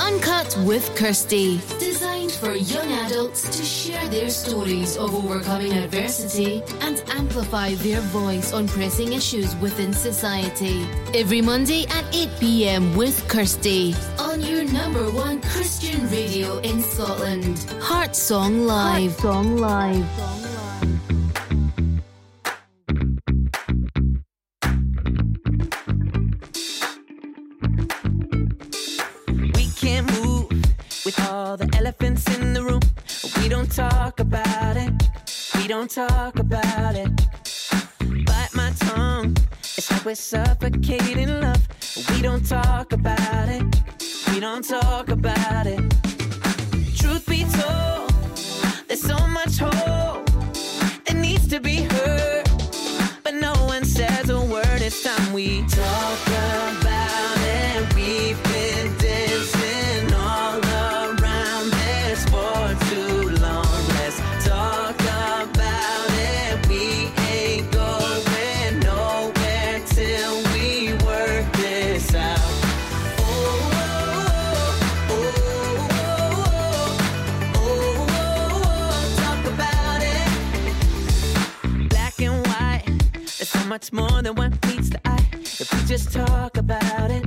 Uncut with Kirsty. Designed for young adults to share their stories of overcoming adversity and amplify their voice on pressing issues within society. Every Monday at 8 p.m. with Kirsty on your number one Christian radio in Scotland. Heart Song Live. Heart Song Live. Don't talk about it. Bite my tongue. It's like we're suffocating love. We don't talk about it. We don't talk about it. Truth be told, there's so much hope that needs to be heard. But no one says a word. It's time we talk about much more than what meets the eye. If we just talk about it,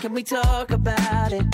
can we talk about it?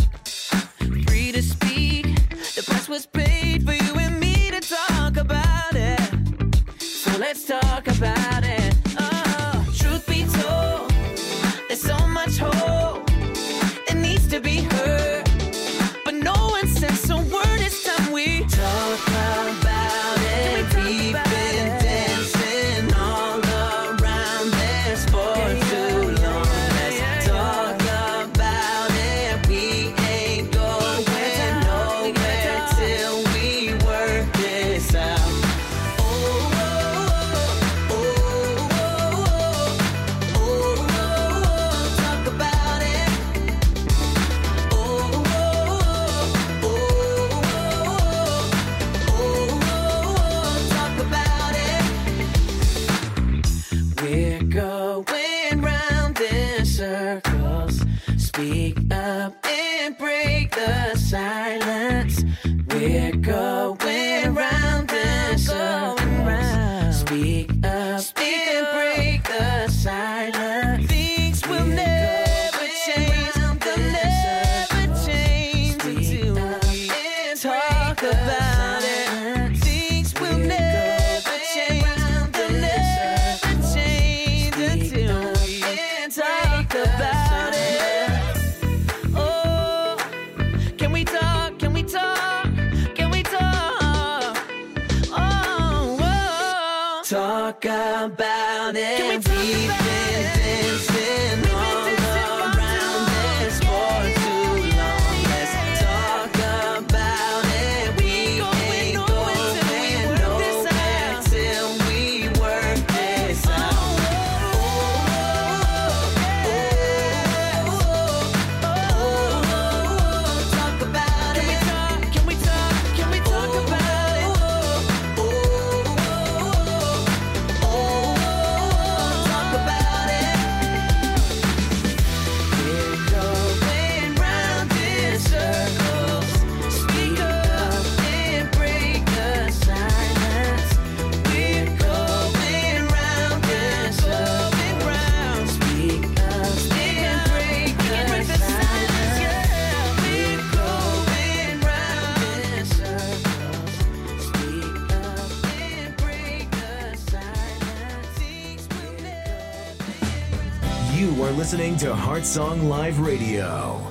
To Heart Song Live Radio.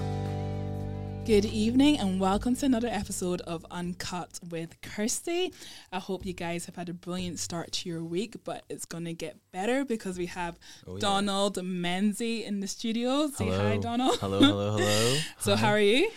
Good evening and welcome to another episode of Uncut with Kirsty. I hope you guys have had a brilliant start to your week, but it's going to get better because we have oh, Donald Menzies in the studio. Say hi, Donald. Hello, hello, hello. so, how are you?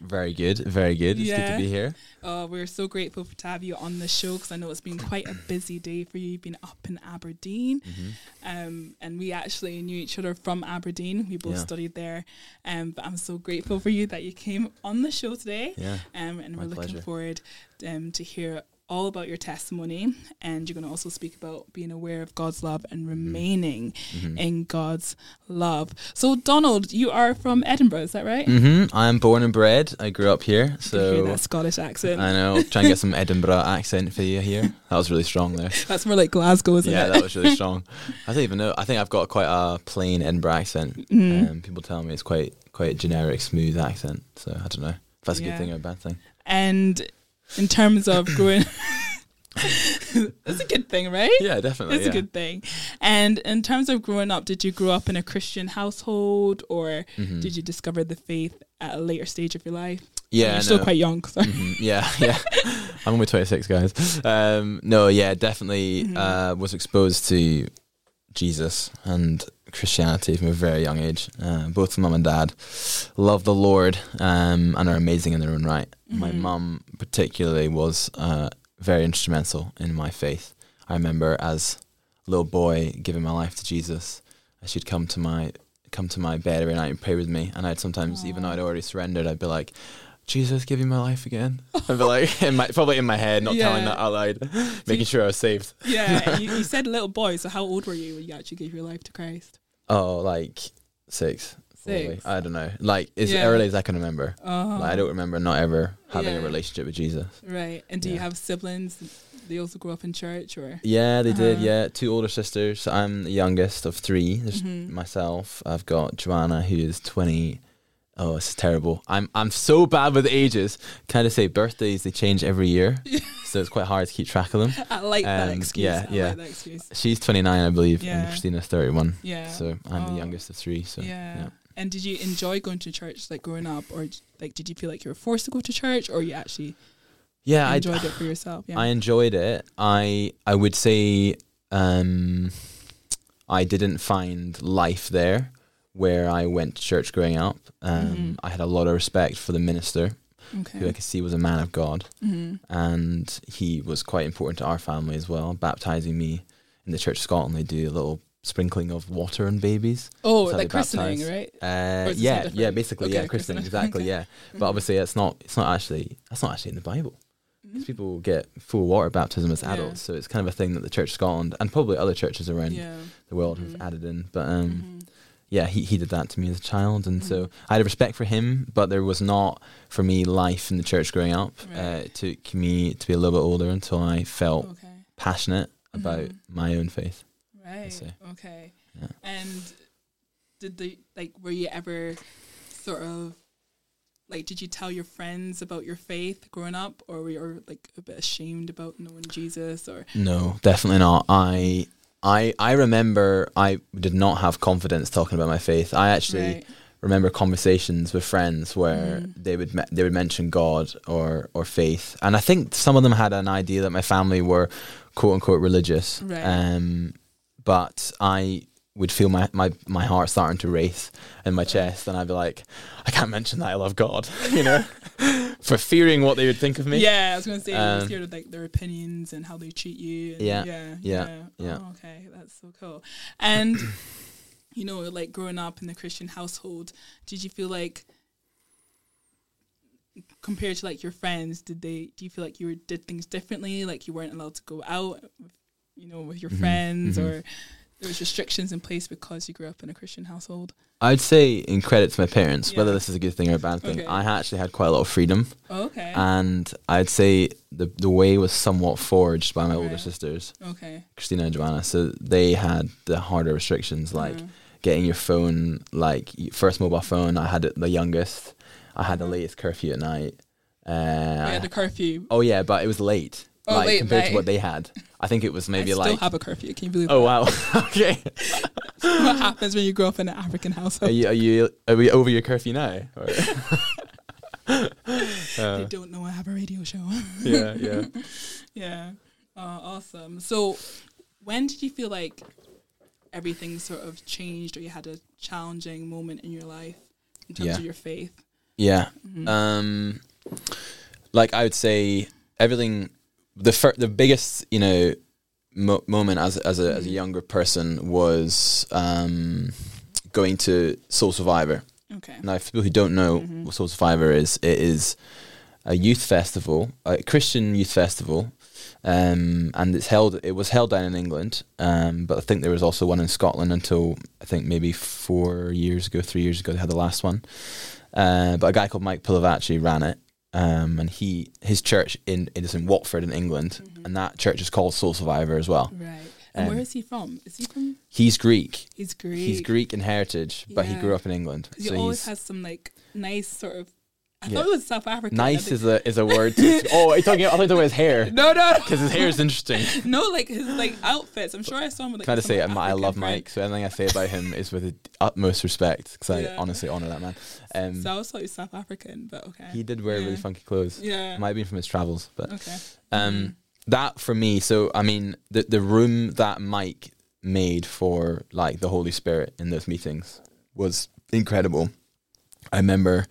Very good, very good. It's good to be here. Uh, we're so grateful for, to have you on the show because I know it's been quite a busy day for you. You've been up in Aberdeen, Mm-hmm. um, and we actually knew each other from Aberdeen. We both Yeah. studied there, um, but I'm so grateful for you that you came on the show today. Yeah, um, and my we're looking forward um, to hear all about your testimony, and you're going to also speak about being aware of God's love and remaining Mm-hmm. in God's love. So, Donald, you are from Edinburgh, is that right? Mm-hmm. I'm born and bred. I grew up here, I so that Scottish accent. I know. Try and get some Edinburgh accent for you here. That was really strong there. That's more like Glasgow, isn't yeah, it? Yeah, that was really strong. I don't even know. I think I've got quite a plain Edinburgh accent. Mhm. Um, people tell me it's quite quite a generic, smooth accent. So I don't know if that's a good thing or a bad thing. And in terms of growing, that's a good thing, right? Yeah, definitely. That's yeah. a good thing. And in terms of growing up, did you grow up in a Christian household or Mhm. did you discover the faith at a later stage of your life? Yeah, You're still quite young. So. Mhm, yeah, yeah. I'm only 26, guys. Um, no, yeah, definitely Mhm. uh, was exposed to Jesus and Christianity from a very young age. Uh, both mum and dad love the Lord um, and are amazing in their own right. My Mhm. mum, particularly, was uh, very instrumental in my faith. I remember as a little boy giving my life to Jesus. She'd come to my come to my bed every night and pray with me, and I'd sometimes, even though I'd already surrendered, I'd be like, Jesus, give me my life again. I'd be like, in my, probably in my head, not telling that out loud, making sure I was saved. yeah, you, you said little boy. So how old were you when you actually gave your life to Christ? Oh, like six. probably. Six. I don't know. Like as Yeah. early as I can remember. Oh, Like, I don't remember not ever having a relationship with Jesus. right. And do you have siblings? They also grew up in church, or Yeah, they did. Uh-huh. Yeah, two older sisters. I'm the youngest of three. There's Mhm. myself. I've got Joanna, who is twenty. Oh, this is terrible. I'm I'm so bad with ages. Can I just say birthdays? They change every year, so it's quite hard to keep track of them. I like that Um, excuse. yeah, I yeah. like that excuse. She's 29, I believe, Yeah. and Christina's 31. Yeah. So I'm Oh. the youngest of three. So yeah. yeah. And did you enjoy going to church like growing up, or like did you feel like you were forced to go to church, or you actually Yeah, I enjoyed it for yourself? Yeah. I enjoyed it. I I would say um, I didn't find life there where I went to church growing up. Um, Mhm. I had a lot of respect for the minister, who I okay. could see was a man of God, hmm and he was quite important to our family as well. Baptizing me in the Church of Scotland, they do a little sprinkling of water on babies. Oh, like christening, right? Uh, Or is this yeah, yeah, basically, yeah, Okay, christening, christening. exactly, Okay. yeah. But obviously, it's not. It's not actually. That's not actually in the Bible. Because people get full water baptism as Yeah. adults, so it's kind of a thing that the Church of Scotland and probably other churches around Yeah. the world Mhm. have added in. But um, Mhm. Yeah, he he did that to me as a child, and so Mhm. I had a respect for him. But there was not for me life in the church growing up. Uh, it took me to be a little bit older until I felt Okay. passionate about Mhm. my own faith. Right. say. Okay. Yeah. And did the like were you ever sort of like did you tell your friends about your faith growing up or were you like a bit ashamed about knowing Jesus or No, definitely not. I I I remember I did not have confidence talking about my faith. I actually right. remember conversations with friends where Mhm. they would me- they would mention God or or faith, and I think some of them had an idea that my family were quote unquote religious. Right. Um, but I would feel my, my, my heart starting to race in my chest, and I'd be like, I can't mention that I love God, you know, for fearing what they would think of me. Yeah, I was gonna say you Um, scared of like their opinions and how they treat you. And Yeah, yeah, yeah, yeah. Oh, okay, that's so cool. And you know, like growing up in the Christian household, did you feel like compared to like your friends, did they? Do you feel like you were, did things differently? Like you weren't allowed to go out, you know, with your Mhm, friends, mhm. or there was restrictions in place because you grew up in a Christian household. I'd say, in credit to my parents, whether this is a good thing or a bad thing, Okay. I actually had quite a lot of freedom. Oh, okay. And I'd say the the way was somewhat forged by my older sisters, okay. Christina and Joanna. So they had the harder restrictions, like Mhm. getting your phone, like first mobile phone. I had it the youngest. I had the Mhm. latest curfew at night. Uh, had the curfew. oh yeah, but it was late. Oh, like compared to what they had. I think it was maybe like I still like. have a curfew. Can you believe oh that? wow. okay. what happens when you grow up in an African Are household? you are you are we over your curfew now? Or- They Uh, don't know I have a radio show. yeah, yeah. yeah. Uh, awesome. So, when did you feel like everything sort of changed or you had a challenging moment in your life in terms Yeah. of your faith? Yeah. Mhm. Um, like I would say, everything. The fir- the biggest you know mo- moment as as a as a Mhm. younger person was um, going to Soul Survivor. okay. Now, for people who don't know Mhm. what Soul Survivor is, it is a youth festival, a Christian youth festival um, and it's held. It was held down in England, um, but I think there was also one in Scotland until I think maybe four years ago, three years ago they had the last one. Uh, but a guy called Mike Pilavachi ran it, um, and he his church in it is in Watford in England, and that church is called Soul Survivor as well. Right. And Um, where is he from? Is he from? He's Greek. He's Greek. He's Greek in heritage, but he grew up in England. So He always has some like nice sort of. I Yeah. thought it was South African. nice is a is a word. To, oh, are you talking? I thought you were talking about his hair No, no, because his hair is interesting. no. Like his like outfits. I'm sure I saw him with like. Can I just some say, um, I love print. Mike. So anything I say about him is with the utmost respect because I honestly honor that man. Um, So I was thought he was South African, but okay. he did wear Yeah. really funky clothes. Yeah. Might have been from his travels, but Okay. um, that for me. So I mean, the the room that Mike made for like the Holy Spirit in those meetings was incredible. I remember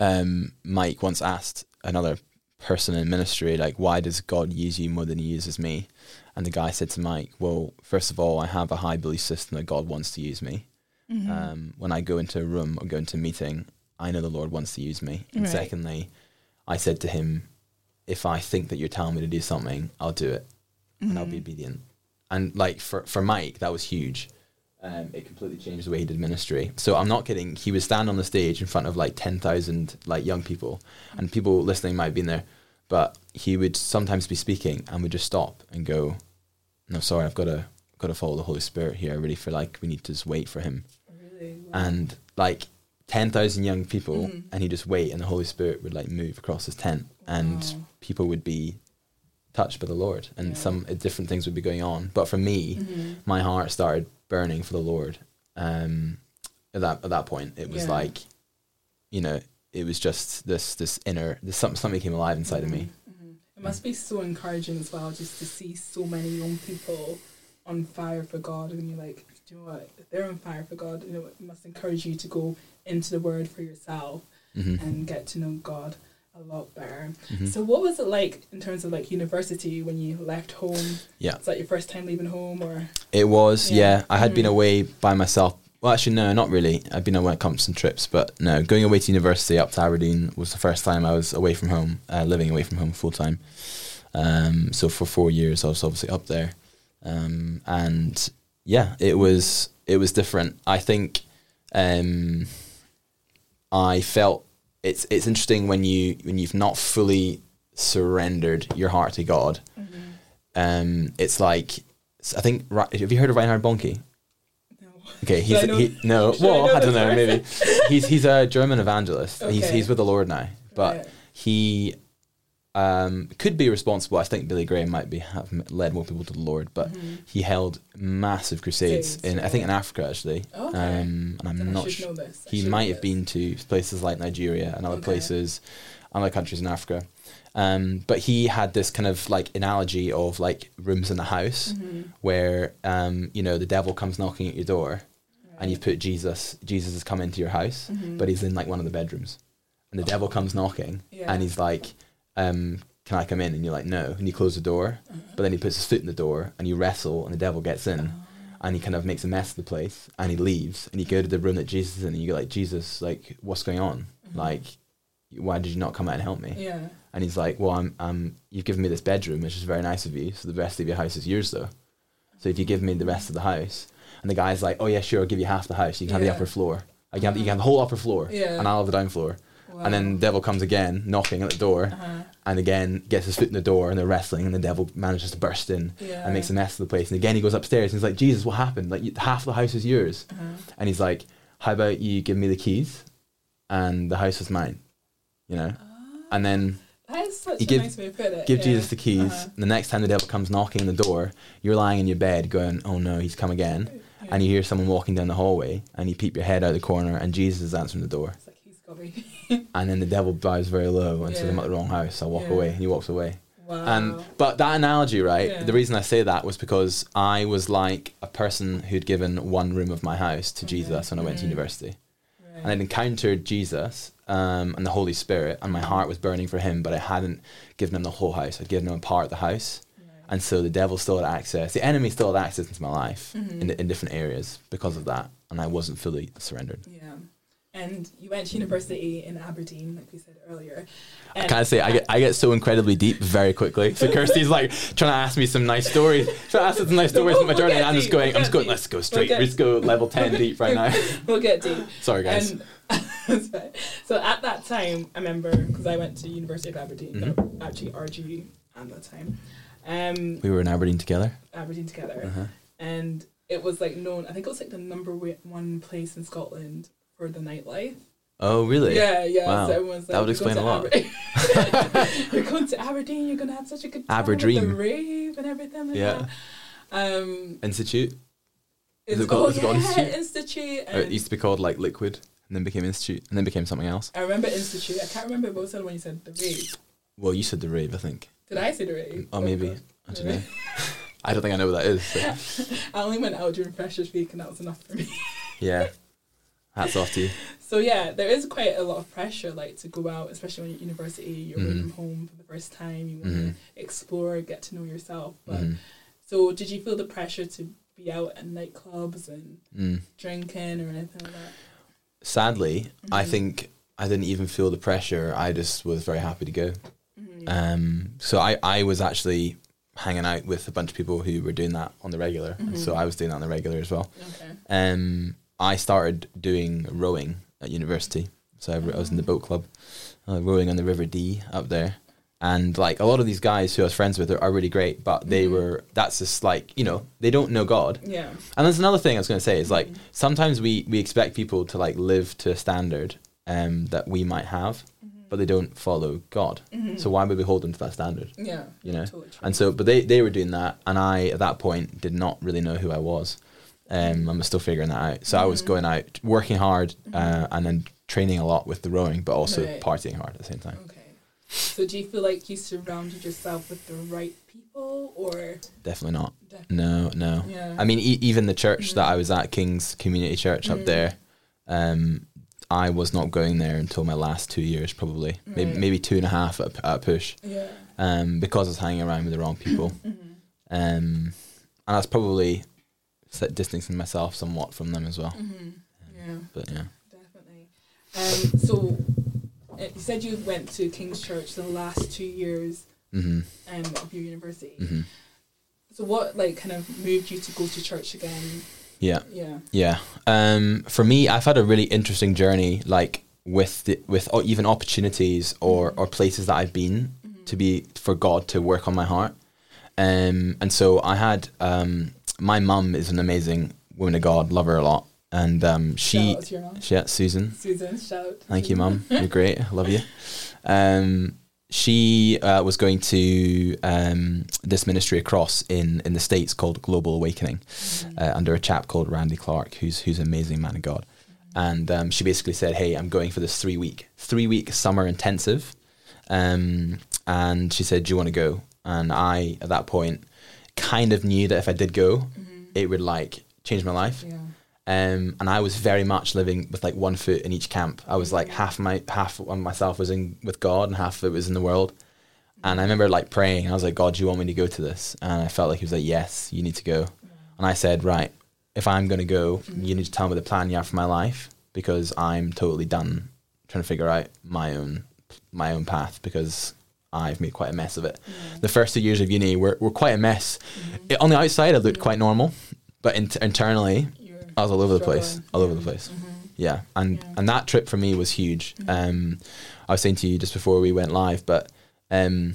um, Mike once asked another person in ministry, like, "Why does God use you more than He uses me?" And the guy said to Mike, "Well, first of all, I have a high belief system that God wants to use me. Mm-hmm. Um, when I go into a room or go into a meeting, I know the Lord wants to use me. And Right. secondly, I said to him, if I think that you're telling me to do something, I'll do it, and I'll be Mm-hmm. obedient. And like for for Mike, that was huge. Um, it completely changed the way he did ministry. So I'm not kidding. He would stand on the stage in front of like ten thousand like young people, and people listening might have been there, but he would sometimes be speaking and would just stop and go, "No, sorry, I've got to got to follow the Holy Spirit here. I really feel like we need to just wait for him." Really. And like ten thousand young people, Mm-hmm. and he just wait, and the Holy Spirit would like move across his tent, and Wow. people would be touched by the Lord, and Yeah. some uh, different things would be going on. But for me, Mm-hmm. my heart started burning for the Lord. Um, at that at that point, it was Yeah. like, you know, it was just this this inner this something something came alive inside of me. It must be so encouraging as well, just to see so many young people on fire for God, and you're like, do you know what? If they're on fire for God, you know, it must encourage you to go into the Word for yourself Mhm. and get to know God a lot better. Mhm. So, what was it like in terms of like university when you left home? Yeah. Was that your first time leaving home, or It was, Yeah. yeah. I had been Mhm. away by myself. Well, actually, no, not really. I've been away on some trips, but no, going away to university up to Aberdeen was the first time I was away from home, uh, living away from home full time. Um, so for four years, I was obviously up there, um, and yeah, it was it was different. I think um, I felt it's it's interesting when you when you've not fully surrendered your heart to God. Um, it's like I think have you heard of Reinhard Bonnke? no? Okay, he's he, no. should I Well, know I, don't know. Maybe he's he's a German evangelist. He's Okay. he's with the Lord now, but Right. he um, could be responsible. I think Billy Graham might be have led more people to the Lord, but he held massive crusades Mm-hmm. In I think in Africa actually. Okay. Um, and I'm Then not sure. He might have been to places like Nigeria and other Okay. places, other countries in Africa. Um, but he had this kind of like analogy of like rooms in the house Mm-hmm. where um, you know the devil comes knocking at your door, and you've put Jesus. Jesus has come into your house, Mm-hmm. but he's in like one of the bedrooms, and the devil comes knocking, Yeah. and he's like, um, "Can I come in?" And you're like, "No," and you close the door, but then he puts his foot in the door, and you wrestle, and the devil gets in. And he kind of makes a mess of the place, and he leaves. And you go to the room that Jesus is in, and you go like, Jesus, like, what's going on? Like, why did you not come out and help me? Mm-hmm. Yeah. And he's like, well, I'm, um, you've given me this bedroom, which is very nice of you. So the rest of your house is yours, though. So if you give me the rest of the house, and the guy's like, oh yeah, sure, I'll give you half the house. You can have the upper floor. I can have, you can have the whole upper floor, Yeah. and I'll have the down floor. And then the devil comes again, knocking at the door, Uh-huh. and again gets his foot in the door, and they're wrestling, and the devil manages to burst in Yeah. and makes a mess of the place. And again, he goes upstairs, and he's like, Jesus, what happened? Like you- half the house is yours. Uh-huh. And he's like, how about you give me the keys, and the house is mine, you know? And then he such You a give- nice way to put it. give yeah. Jesus the keys. Uh-huh. The next time the devil comes knocking on the door, you're lying in your bed going, "Oh no, he's come again!" And you hear someone walking down the hallway, and you peep your head out the corner, and Jesus is answering the door. Like he's got me. And then the devil bows very low and says, Yeah. "I'm at the wrong house. I'll walk Yeah. away." And he walks away. wow. And but that analogy, right? Yeah. The reason I say that was because I was like a person who'd given one room of my house to Jesus when I went to Mhm. university, Right. and I'd encountered Jesus um, and the Holy Spirit, and my heart was burning for Him, but I hadn't given Him the whole house. I'd given Him a part of the house, and so the devil still had access. The enemy still had access into my life Mm-hmm. in in different areas because of that, and I wasn't fully surrendered. Yeah. And you went to university in Aberdeen, like we said earlier. I say I get I get so incredibly deep very quickly. So Kirsty's like trying to ask me some nice stories, trying to ask some nice stories We'll- from my we'll journey, and I'm just going. we'll I'm just going. deep. Let's go straight. Let's go level ten deep right now. we'll get deep. Sorry, guys. And so at that time, I remember because I went to University of Aberdeen, Mm-hmm. no, actually RG at that time, um, We were in Aberdeen together. Aberdeen together, Uh-huh. and it was like known. I think it was like the number one place in Scotland for the nightlife. Oh, really? Yeah, yeah. Wow. So everyone's like, That would explain a lot." Aber- you're going to Aberdeen. You're going to have such a good time. with Aberdeen. the rave and everything. Like Yeah. That. Um, Institute. Is it's it called- called, is it called yeah, Institute? Institute. Or it used to be called like Liquid, and then became Institute, and then became something else. I remember Institute. I can't remember what was the one you said the rave. Well, you said the rave, I think. Did I say the rave? Oh, maybe. God. I don't know. I don't think I know what that is. so. I only went out during Freshers Week, and that was enough for me. Yeah. Hats off to you. So yeah, there is quite a lot of pressure, like to go out, especially when you're at university, you're away Mhm. from home for the first time, you want Mhm. to explore, get to know yourself. But Mhm. so, did you feel the pressure to be out at nightclubs and Mm. drinking or anything like that? Sadly, I Mhm. think I didn't even feel the pressure. I just was very happy to go. Mhm. Um, so I, I was actually hanging out with a bunch of people who were doing that on the regular. And so Mhm. I was doing that on the regular as well. okay. Um, I started doing rowing at university. So I, I was in the boat club, uh, rowing on the River Dee up there. And like a lot of these guys who I was friends with are, are really great, but they Mhm. were, that's just like, you know, they don't know God. Yeah. And there's another thing I was going to say is like Mhm. sometimes we we expect people to like live to a standard um, that we might have, but they don't follow God. Mhm. So why would we hold them to that standard? Yeah. You know? Totally. And so, but they they were doing that, and I at that point did not really know who I was. Um, I'm still figuring that out. So I was Mhm. going out, working hard, uh, and then training a lot with the rowing, but also Right. partying hard at the same time. Okay. So do you feel like you surrounded yourself with the right people, or Definitely not. definitely? No, no. Yeah. I mean, e- even the church that Mhm. I was at, King's Community Church up Mhm. there, um, I was not going there until my last two years, probably, maybe Right. maybe two and a half at, at a push, yeah. um, because I was hanging around with the wrong people, Mhm. um, and that's probably distancing myself somewhat from them as well. Mhm. Yeah. But yeah, Definitely. Um, so uh, you said you went to King's Church the last two years hmm um, of your university. hmm So what like kind of moved you to go to church again? yeah, Yeah. yeah. Um, for me, I've had a really interesting journey, like with the, with even opportunities or or places that I've been to be for God to work on my heart. Um, and so I had um, my mum is an amazing woman of God, love her a lot, and um, she, Shout out to your mom. she yeah, Susan, Susan, shout thank you, mum, you're great, I love you. Um, she uh, was going to um, this ministry across in in the states called Global Awakening, uh, under a chap called Randy Clark, who's who's an amazing man of God. And um, she basically said, "Hey, I'm going for this three week three week summer intensive." Um, and she said, "Do you want to go?" And I, at that point, kind of knew that if I did go, mm-hmm. it would like change my life. Yeah. Um, and I was very much living with like one foot in each camp. I was like mm-hmm. half my half of myself was in with God and half of it was in the world. And I remember like praying. I was like, God, do you want me to go to this? And I felt like He was like, Yes, you need to go. And I said, Right, if I'm going to go, mm-hmm. you need to tell me the plan you have for my life because I'm totally done trying to figure out my own my own path because I've made quite a mess of it. The first two years of uni were, were quite a mess. It, on the outside, I looked quite normal, but in, internally, You're I was all over the place, all over the place. Yeah, and Yeah. and that trip for me was huge. Um, I was saying to you just before we went live, but um,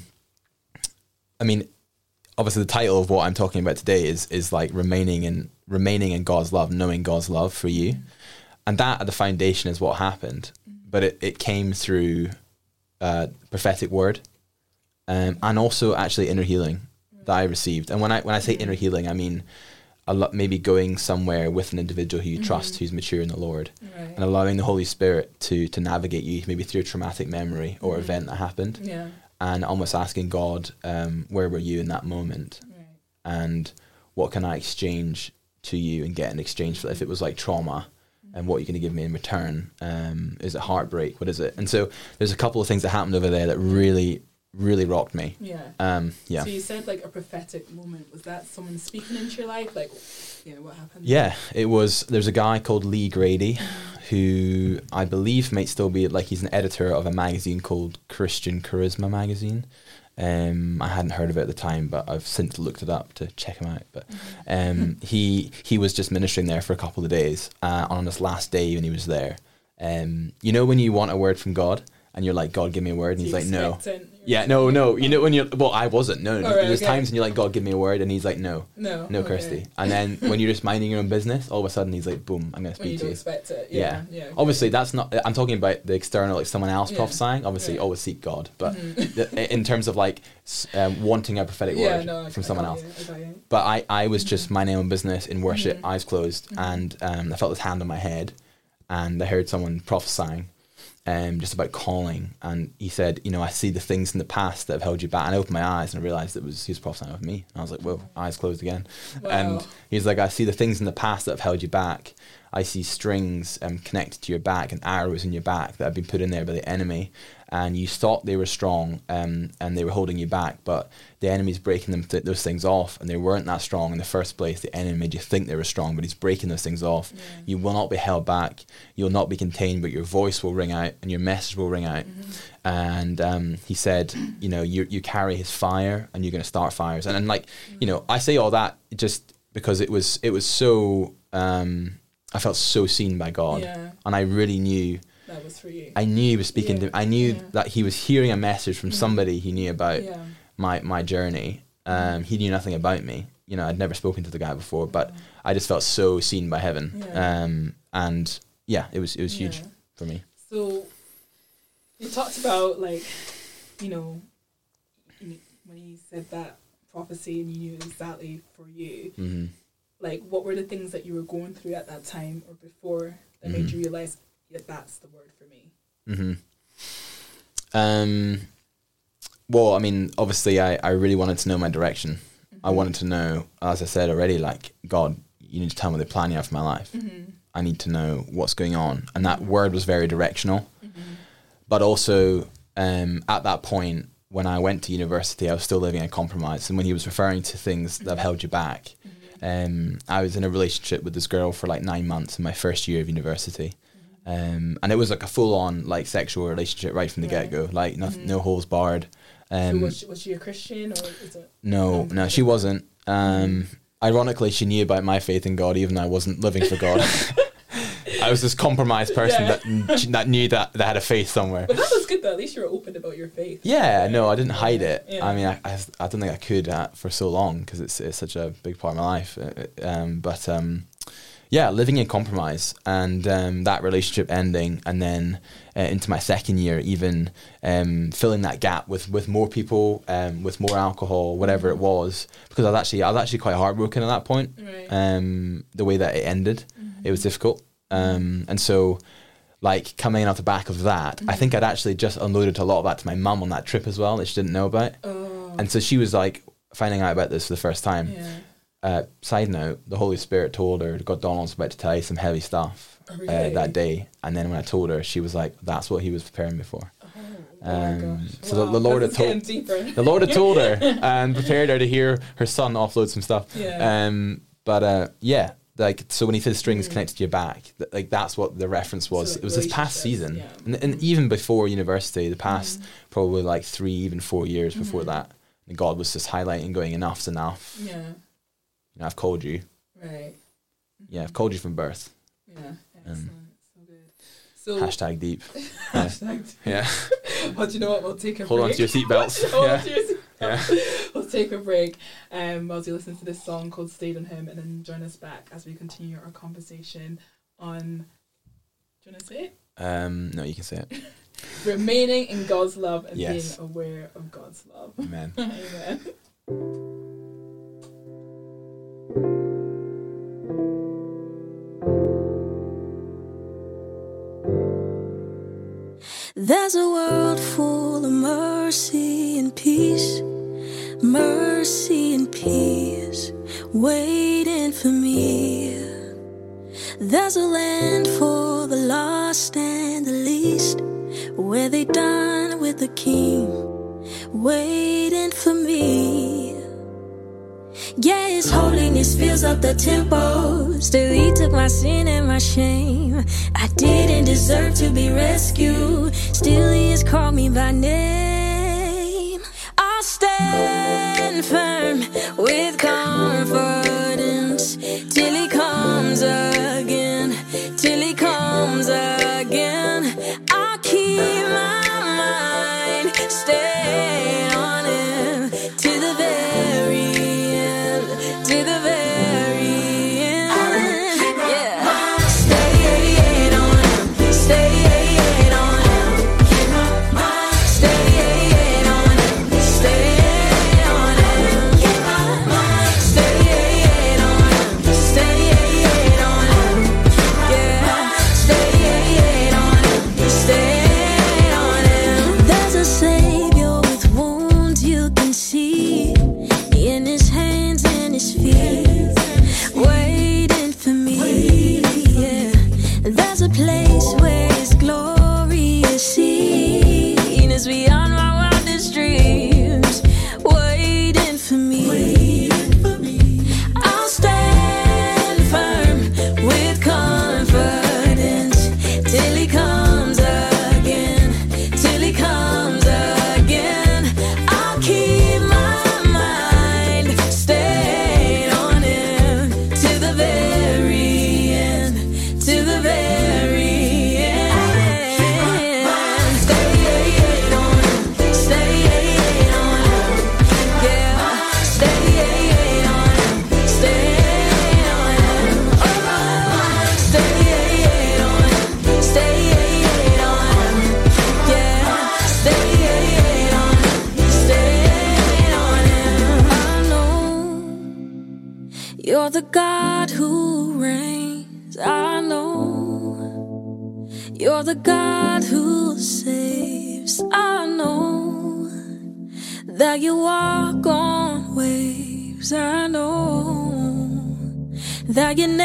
I mean, obviously the title of what I'm talking about today is is like remaining in remaining in God's love, knowing God's love for you, and that at the foundation is what happened. But it, it came through uh, prophetic word, um, and also actually inner healing that I received. And when I when I say inner healing, I mean a lot maybe going somewhere with an individual who you trust, who's mature in the Lord, Right. and allowing the Holy Spirit to to navigate you maybe through a traumatic memory or event that happened, Yeah. and almost asking God, um, where were you in that moment, Right. and what can I exchange to you and get in exchange for if it was like trauma. And what you're going to give me in return? Um, is it heartbreak? What is it? And so there's a couple of things that happened over there that really, really rocked me. Yeah. Um, yeah. So you said like a prophetic moment. Was that someone speaking into your life? Like, yeah, what happened? Yeah, it was. There's a guy called Lee Grady, who I believe might still be like he's an editor of a magazine called Christian Charisma magazine. Um, I hadn't heard of it at the time, but I've since looked it up to check him out. But um, he he was just ministering there for a couple of days. Uh, on his last day when he was there, um, you know when you want a word from God and you're like, God, give me a word, and he's like, no. Yeah, no, no. You know when you're well, I wasn't. No, no. Right, There's okay. times when you're like, God, give me a word, and he's like, no, No, no, okay. Kirsty. And then when you're just minding your own business, all of a sudden he's like, boom, I'm going to When you speak to you. expect it. Yeah. Yeah. yeah Obviously, that's not. I'm talking about the external, like someone else Yeah. prophesying. Obviously, Yeah. Mm-hmm. always seek God, but the, in terms of like um, wanting a prophetic word no, from someone else. you. But I, I was just my name and business in worship, Mm-hmm. eyes closed, and um, I felt this hand on my head, and I heard someone prophesying, um, just about calling, and he said, you know, I see the things in the past that have held you back, and I opened my eyes and I realized it was he was prophesying of me, and I was like, whoa, eyes closed again, and Wow. he's like, I see the things in the past that have held you back. I see strings um, connected to your back and arrows in your back that have been put in there by the enemy, and you thought they were strong um, and they were holding you back, but the enemy's breaking them th- those things off, and they weren't that strong in the first place. The enemy made you think they were strong, but he's breaking those things off. You will not be held back. You'll not be contained, but your voice will ring out and your message will ring out. And um, he said, you know, you you carry his fire, and you're going to start fires. And, and like, you know, I say all that just because it was it was so. Um, I felt so seen by God, Yeah. and I really knew. That was for you. I knew he was speaking Yeah, to. I knew yeah. that he was hearing a message from somebody he knew about my my journey. Um, he knew nothing about me. You know, I'd never spoken to the guy before, but I just felt so seen by heaven. Um, and yeah, it was it was huge for me. So you talked about like, you know, when he said that prophecy and you knew exactly for you, hmm like what were the things that you were going through at that time or before that made you realize yeah, that's the word for me. Mm-hmm. Um, well, I mean, obviously, I, I really wanted to know my direction. I wanted to know, as I said already, like God, you need to tell me the plan you have for my life. I need to know what's going on, and that word was very directional. But also, um, at that point, when I went to university, I was still living in compromise. And when he was referring to things that have held you back, um, I was in a relationship with this girl for like nine months in my first year of university. Um, and it was like a full on like sexual relationship right from the Right. get go, like no, no holes barred. Um, so was she, was she a Christian or is it? no, no, she wasn't. Um, ironically, she knew about my faith in God, even though I wasn't living for God. I was this compromised person Yeah. that that knew that they had a faith somewhere. But that was good though. At least you were open about your faith. Yeah, no, I didn't hide it. Yeah. I mean, I, I, I don't think I could uh, for so long because it's it's such a big part of my life. Uh, Um, but um, yeah, living in compromise and um, that relationship ending, and then uh, into my second year, even um, filling that gap with with more people, um, with more alcohol, whatever it was, because I was actually I was actually quite heartbroken at that point. Right. Um, the way that it ended, it was difficult, um, and so like coming off the back of that, I think I'd actually just unloaded a lot of that to my mum on that trip as well that she didn't know about. Oh, And so she was like finding out about this for the first time. yeah. Uh, side note, the Holy Spirit told her, God Donald's about to tell you some heavy stuff Oh, uh, really? that day. And then when I told her, she was like, that's what he was preparing me for. Oh, my Um, so the- Wow, the Lord had told- The Lord had told her and prepared her to hear her son offload some stuff. Yeah. Um, but uh, yeah, like so when he said strings connected to your back, th- like that's what the reference was. Mm. So, it was this past season, yeah. Mm. and, and even before university, the past probably like three, even four years before Mm-hmm. that, God was just highlighting, going, enough's enough. Yeah. You know, I've called you. Right. Yeah, I've called you from birth. Yeah. Excellent. so good. So Hashtag deep. hashtag. Yeah. But do you know what? We'll take a Hold on to your seatbelts. Hold on yeah. to your seat. Yeah. We'll take a break um, whilst you listen to this song called Stayed on Him and then join us back as we continue our conversation on. Do you want to say it? Um, no, you can say it. Remaining in God's love and Yes. being aware of God's love. Amen. Amen. There's a world full of mercy and peace, mercy and peace waiting for me. There's a land for the lost and the least, where they dine up the tempo. Still, He took my sin and my shame. I didn't deserve to be rescued. Still, He has called me by name. I'll stand firm with confidence that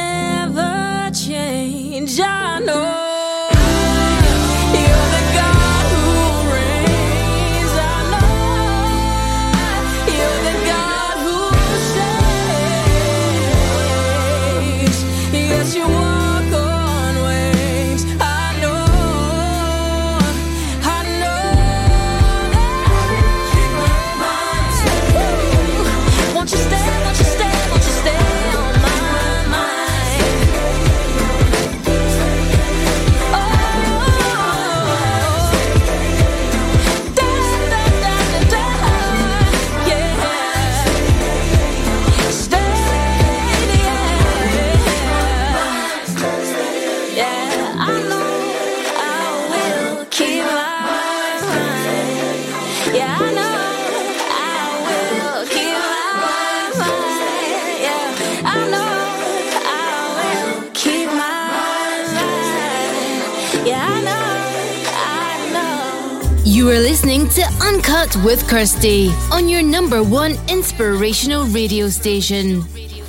You are listening to Uncut with Kirsty on your number one inspirational radio station,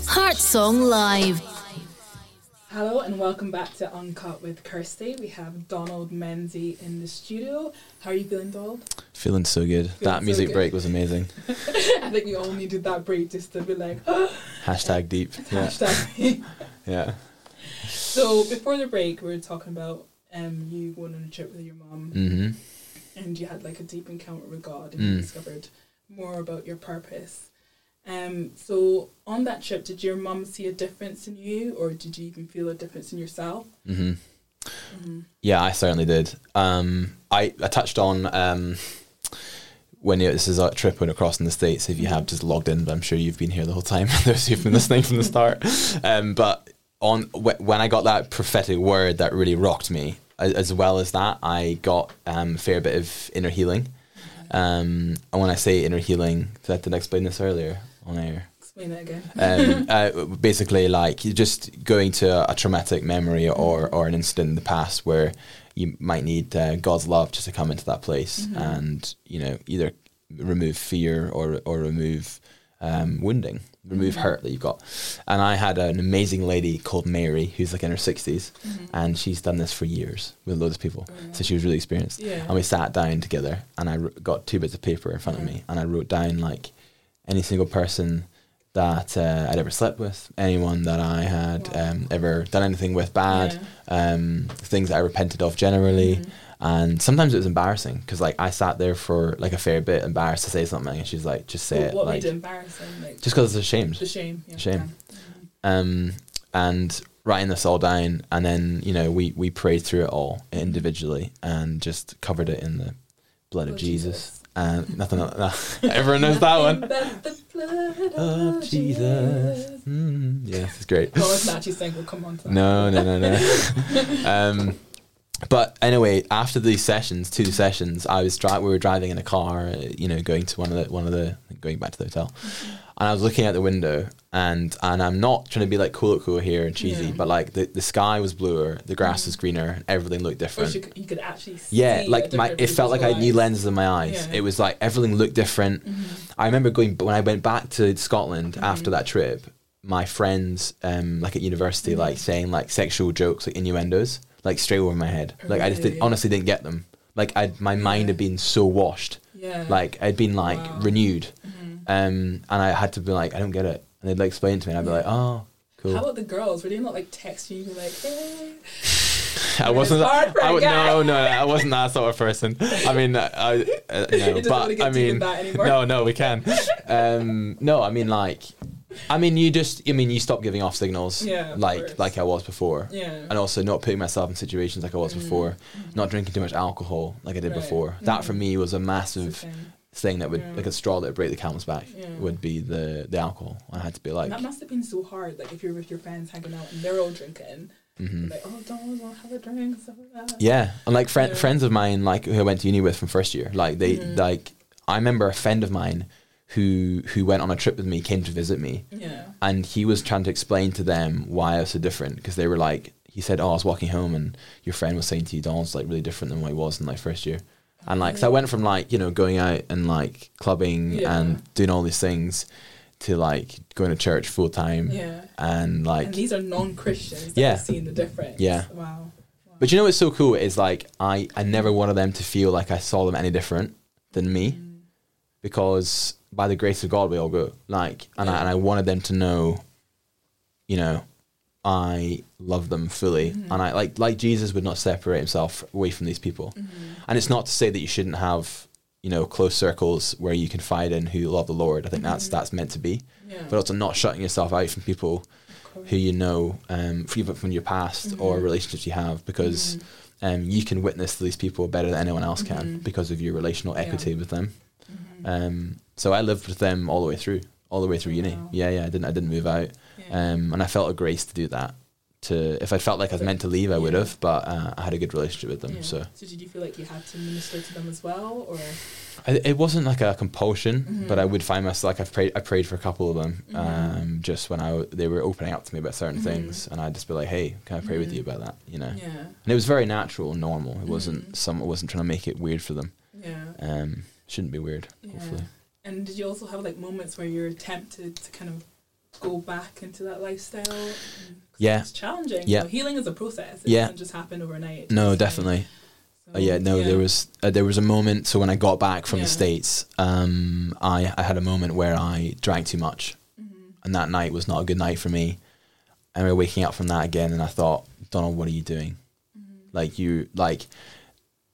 Heart Song Live. Hello and welcome back to Uncut with Kirsty. We have Donald Menzies in the studio. How are you feeling, Donald? Feeling so good. that so music good. break was amazing. I think we all needed that break just to be like, Hashtag deep. Yeah. hashtag. Yeah. so before the break, we were talking about um, you going on a trip with your mum hmm and you had like a deep encounter with God and you Mm. discovered more about your purpose. Um, so on that trip, did your mum see a difference in you, or did you even feel a difference in yourself? hmm Yeah, I certainly did. Um, I, I touched on um, when you, this is a trip when across in the states. If you have just logged in, but I'm sure you've been here the whole time. Those who've been listening from the start. Um, but on when I got that prophetic word that really rocked me, as well as that, I got um, a fair bit of inner healing. Um, and when I say inner healing, I, did I explain this earlier on air? Explain it again. um, uh, basically like just going to a, traumatic memory or, or an incident in the past where you might need uh, God's love just to come into that place and you know either remove fear or or remove um, wounding, remove hurt that you've got. And I had an amazing lady called Mary who's like in her 60s and she's done this for years with loads of people. So she was really experienced. Yeah. And we sat down together and I got two bits of paper in front of me and I wrote down like any single person that uh, I'd ever slept with, anyone that I had um, ever done anything with bad, um, things that I repented of generally. And sometimes it was embarrassing because like I sat there for like a fair bit, embarrassed to say something, and she's like, "Just say What, it," what like made it embarrassing? Like just because it's ashamed. the shame. Yeah, Shame. yeah. um, and writing this all down, and then you know we we prayed through it all individually and just covered it in the blood of Jesus. Jesus. And nothing. Everyone knows that one. The blood Of of Jesus. Jesus. Mm, yeah, it's great. Oh, it's not actually saying we'll come on to that. No, no, no, no. um, but anyway, after these sessions, two sessions, I was dri- we were driving in a car, uh, you know, going to one of the one of the going back to the hotel, and I was looking out the window, and and I'm not trying to be like cool, cool here and cheesy, Yeah. but like the, the sky was bluer, the grass was greener, everything looked Or different. you could, you could actually see Yeah, like my it felt like I had new lenses in my eyes. Yeah. Mm-hmm. It was like everything looked different. I remember going when I went back to Scotland after that trip. My friends, um, like at university, like saying like sexual jokes, like innuendos, like straight over my head. Like I just did, honestly didn't get them. Like I, my mind had been so washed. Yeah. Like I'd been like Wow. renewed, um, and I had to be like, I don't get it, and they'd like explain it to me, and I'd be like, oh, cool. How about the girls? Were they not like texting you like, hey? I wasn't. a I no, no. I wasn't that sort of person. I mean, I, I uh, no, but get I mean, that anymore. no, no, we can. Um, no, I mean, like, I mean, you just, I mean, you stop giving off signals, Yeah, of like, course. like I was before, Yeah. Mm-hmm. and also not putting myself in situations like I was before, not drinking too much alcohol like I did Right. before. That for me was a massive thing. thing that would, Yeah. like a straw that would break the camel's back, Yeah. would be the the alcohol. I had to be like, that must have been so hard. Like if you're with your friends hanging out and they're all drinking, like oh don't don't have a drink like that. Mm-hmm. Yeah, and like friend, Yeah. friends of mine, like who I went to uni with from first year, like they Mm-hmm. like I remember a friend of mine who who went on a trip with me, came to visit me, Yeah. and he was trying to explain to them why I was so different because they were like, he said, "Oh, I was walking home and your friend was saying to you, Donald's like really different than what he was in like first year." And like, so I went from like you know going out and like clubbing Yeah. and doing all these things to like going to church full time Yeah. and like and these are non-Christians. Yeah. yeah. Seeing the difference. Yeah. Wow. But you know what's so cool is like I, I never wanted them to feel like I saw them any different than me, mm. Because by the grace of God we all go like, and I and I wanted them to know, you know, I love them fully, mm-hmm. and I like like Jesus would not separate himself away from these people, mm-hmm. and it's not to say that you shouldn't have you know close circles where you can confide in who love the Lord. I think that's mm-hmm. that's meant to be, Yeah. but also not shutting yourself out from people who you know um, from, even from your past or relationships you have because um, you can witness these people better than anyone else can because of your relational equity with them. Um, so I lived with them all the way through, all the way through uni. Wow. Yeah, yeah, I didn't, I didn't move out, Yeah. um, and I felt a grace to do that. To if I felt like I was meant to leave, I would have, but uh, I had a good relationship with them. Yeah. So did you feel like you had to minister to them as well, or I, it wasn't like a compulsion, Mm-hmm. but I would find myself like I've prayed. I prayed for a couple of them, um, just when I w- they were opening up to me about certain things, and I'd just be like, "Hey, can I pray with you about that?" You know, Mm-hmm. yeah, and it was very natural and normal. It Mm-hmm. wasn't some. I wasn't trying to make it weird for them. yeah, Um, shouldn't be weird. yeah? Hopefully, And did you also have like moments where you're tempted to kind of go back into that lifestyle? Yeah. it's challenging. Yeah. healing is a process. It Yeah. doesn't just happen overnight. no, definitely. so, Uh, yeah, no, there was uh, there was a moment. So when I got back from Yeah. the states, um, I I had a moment where I drank too much, Mm-hmm. and that night was not a good night for me. And I remember waking up from that again, and I thought, Donald, what are you doing? Mm-hmm. Like you, like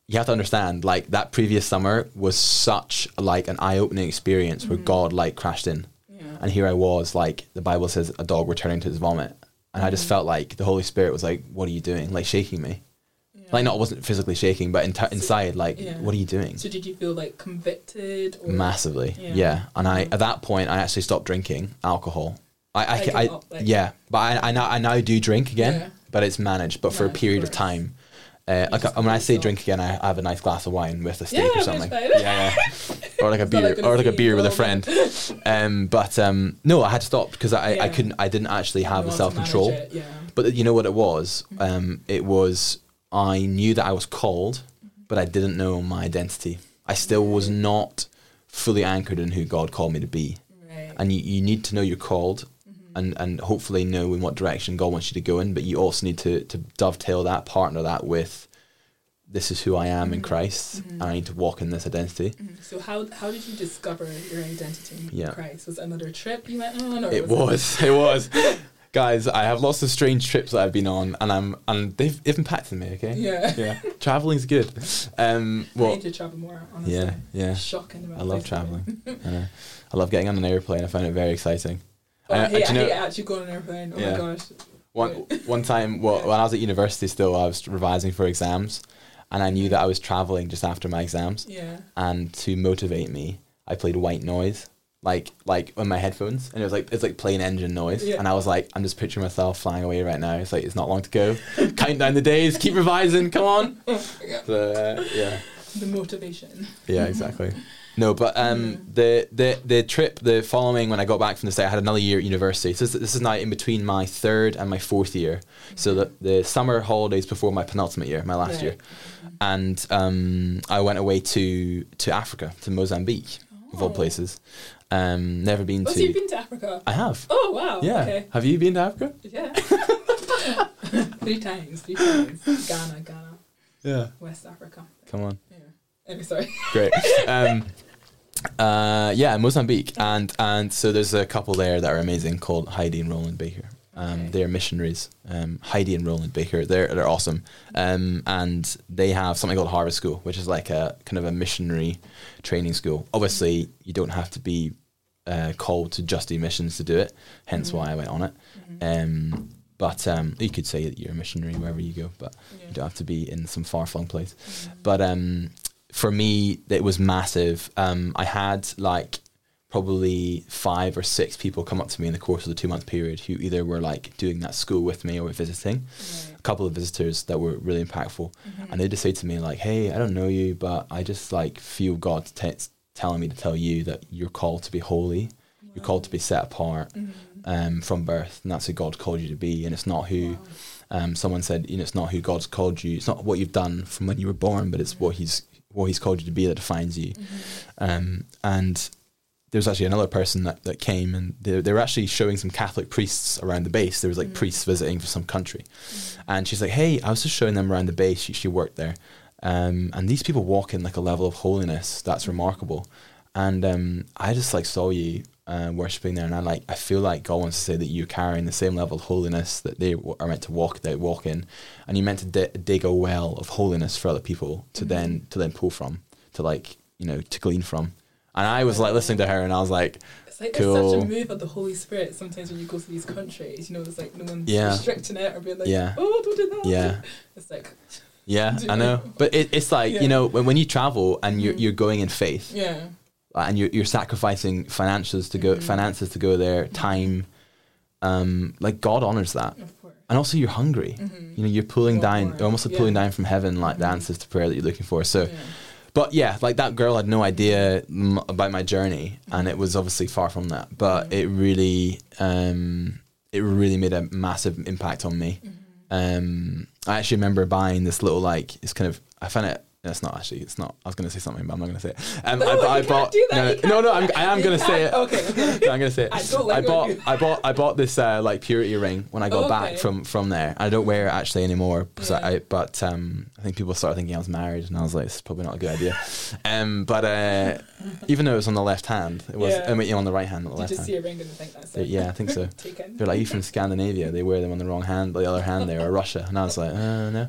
you have to understand, like that previous summer was such like an eye opening experience Mm-hmm. where God like crashed in, Yeah. and here I was, like the Bible says, a dog returning to his vomit, and I just Mm-hmm. felt like the Holy Spirit was like, what are you doing? Like shaking me. Like not wasn't physically shaking, but in inside, like, yeah. what are you doing? So did you feel like convicted? Or Massively, Yeah. yeah. And I at that point, I actually stopped drinking alcohol. I, I, I, it up, like- yeah, but I, I now I now do drink again, Yeah. but it's managed, but for a period of of time. Uh, like when I say drink again, I have a nice glass of wine with a steak Yeah, or something. Yeah, yeah. or like a beer, like or like a beer with a friend. Um, but um, no, I had to stop because I, I couldn't, I didn't actually have the self control. Yeah. But you know what it was? Um, it was I knew that I was called, but I didn't know my identity. I still was not fully anchored in who God called me to be. Right. And you, you need to know you're called and, and hopefully know in what direction God wants you to go in, but you also need to, to dovetail that, partner that with this is who I am in Christ, Mm-hmm. and I need to walk in this identity. So how how did you discover your identity in Yeah. Christ? Was it another trip you went on, or It was was, it was. Guys, I have lots of strange trips that I've been on, and I'm and they've, they've impacted me. Okay. Yeah. Yeah. Traveling's good. Um. well, I need to travel more. Honestly. Yeah. Yeah. Shocking. I love it? traveling. I. I love getting on an airplane. I find it very exciting. Oh, I, Uh, you know- actually got on an airplane. Oh Yeah. my gosh. One one time, well, when I was at university, still, I was revising for exams, and I knew that I was traveling just after my exams. Yeah. And to motivate me, I played white noise, like like on my headphones, and it was like it's like plane engine noise. Yeah. And I was like, I'm just picturing myself flying away right now. It's like it's not long to go. Count down the days. Keep revising. Come on. So, uh, yeah. The motivation. Yeah, exactly. No, but um, the the the trip, the following when I got back from the state, I had another year at university. So this, this is now in between my third and my fourth year. So the the summer holidays before my penultimate year, my last Right. year, and um, I went away to to Africa, to Mozambique, of all Oh. places. Um, never been Oh, to. so you've been to Africa? I have. Oh wow. Yeah. Okay. Have you been to Africa? Yeah. three times. Three times. Ghana, Ghana, Yeah. West Africa. Come on. Yeah. Sorry. Great. Um, uh, yeah, Mozambique, and and so there's a couple there that are amazing called Heidi and Rolland Baker. Um, Okay. They're missionaries. Um, Heidi and Rolland Baker. They're they're awesome, um, and they have something called Harvest School, which is like a kind of a missionary training school. Obviously, you don't have to be uh, called to just do missions to do it. Hence why I went on it. Um, but um, you could say that you're a missionary wherever you go, but you don't have to be in some far flung place. But um, for me, it was massive. Um, I had like probably five or six people come up to me in the course of the two month period who either were like doing that school with me or were visiting. A couple of visitors that were really impactful, and they just say to me like, "Hey, I don't know you, but I just like feel God t- telling me to tell you that you're called to be holy." You're called to be set apart um, from birth, and that's who God called you to be. And it's not who um, someone said. You know, it's not who God's called you. It's not what you've done from when you were born, but it's what He's what He's called you to be that defines you. Um, and there was actually another person that, that came, and they, they were actually showing some Catholic priests around the base. There was like priests visiting for some country, and she's like, "Hey, I was just showing them around the base. She, she worked there, um, and these people walk in like a level of holiness that's remarkable." And um, I just like saw you uh, worshiping there, and I like I feel like God wants to say that you're carrying the same level of holiness that they w- are meant to walk they walk in, and you're meant to di- dig a well of holiness for other people to then to then pull from, to like you know to glean from. And I was like listening to her, and I was like, It's like there's such a move of the Holy Spirit sometimes when you go to these countries. You know, it's like no one's Yeah. restricting it or being like, Yeah. oh, don't do that. Yeah. It's like, yeah, I know, but it, it's like Yeah. you know when, when you travel and you're you're going in faith, yeah. And you're, you're sacrificing finances to go Mm-hmm. finances to go there time um like god honors that. Of course. and also you're hungry. You know you're pulling down you're almost like Yeah. pulling down from heaven like the answers to prayer that you're looking for. So Yeah. but yeah like that girl had no idea m- about my journey and it was obviously far from that. But it really um it really made a massive impact on me. Um i actually remember buying this little like it's kind of i found it it's not actually. It's not. I was going to say something, but I'm not going to say it. Um, No, I, you I bought. No, you no, no. I'm, I am going to say it. Okay, okay. No, I'm going to say it. I I bought. I bought. I bought this uh, like purity ring when I got Okay. back from from there. I don't wear it actually anymore. Yeah. I, but um, I think people started thinking I was married, and I was like, it's probably not a good idea." Um, but uh, even though it was on the left hand, it was. Yeah. I mean, on the right hand, not the You left just hand. see a ring and think that's it. yeah, I think so. Taken. They're like, you from Scandinavia? They wear them on the wrong hand, the other hand there, or Russia. And I was like, uh, no.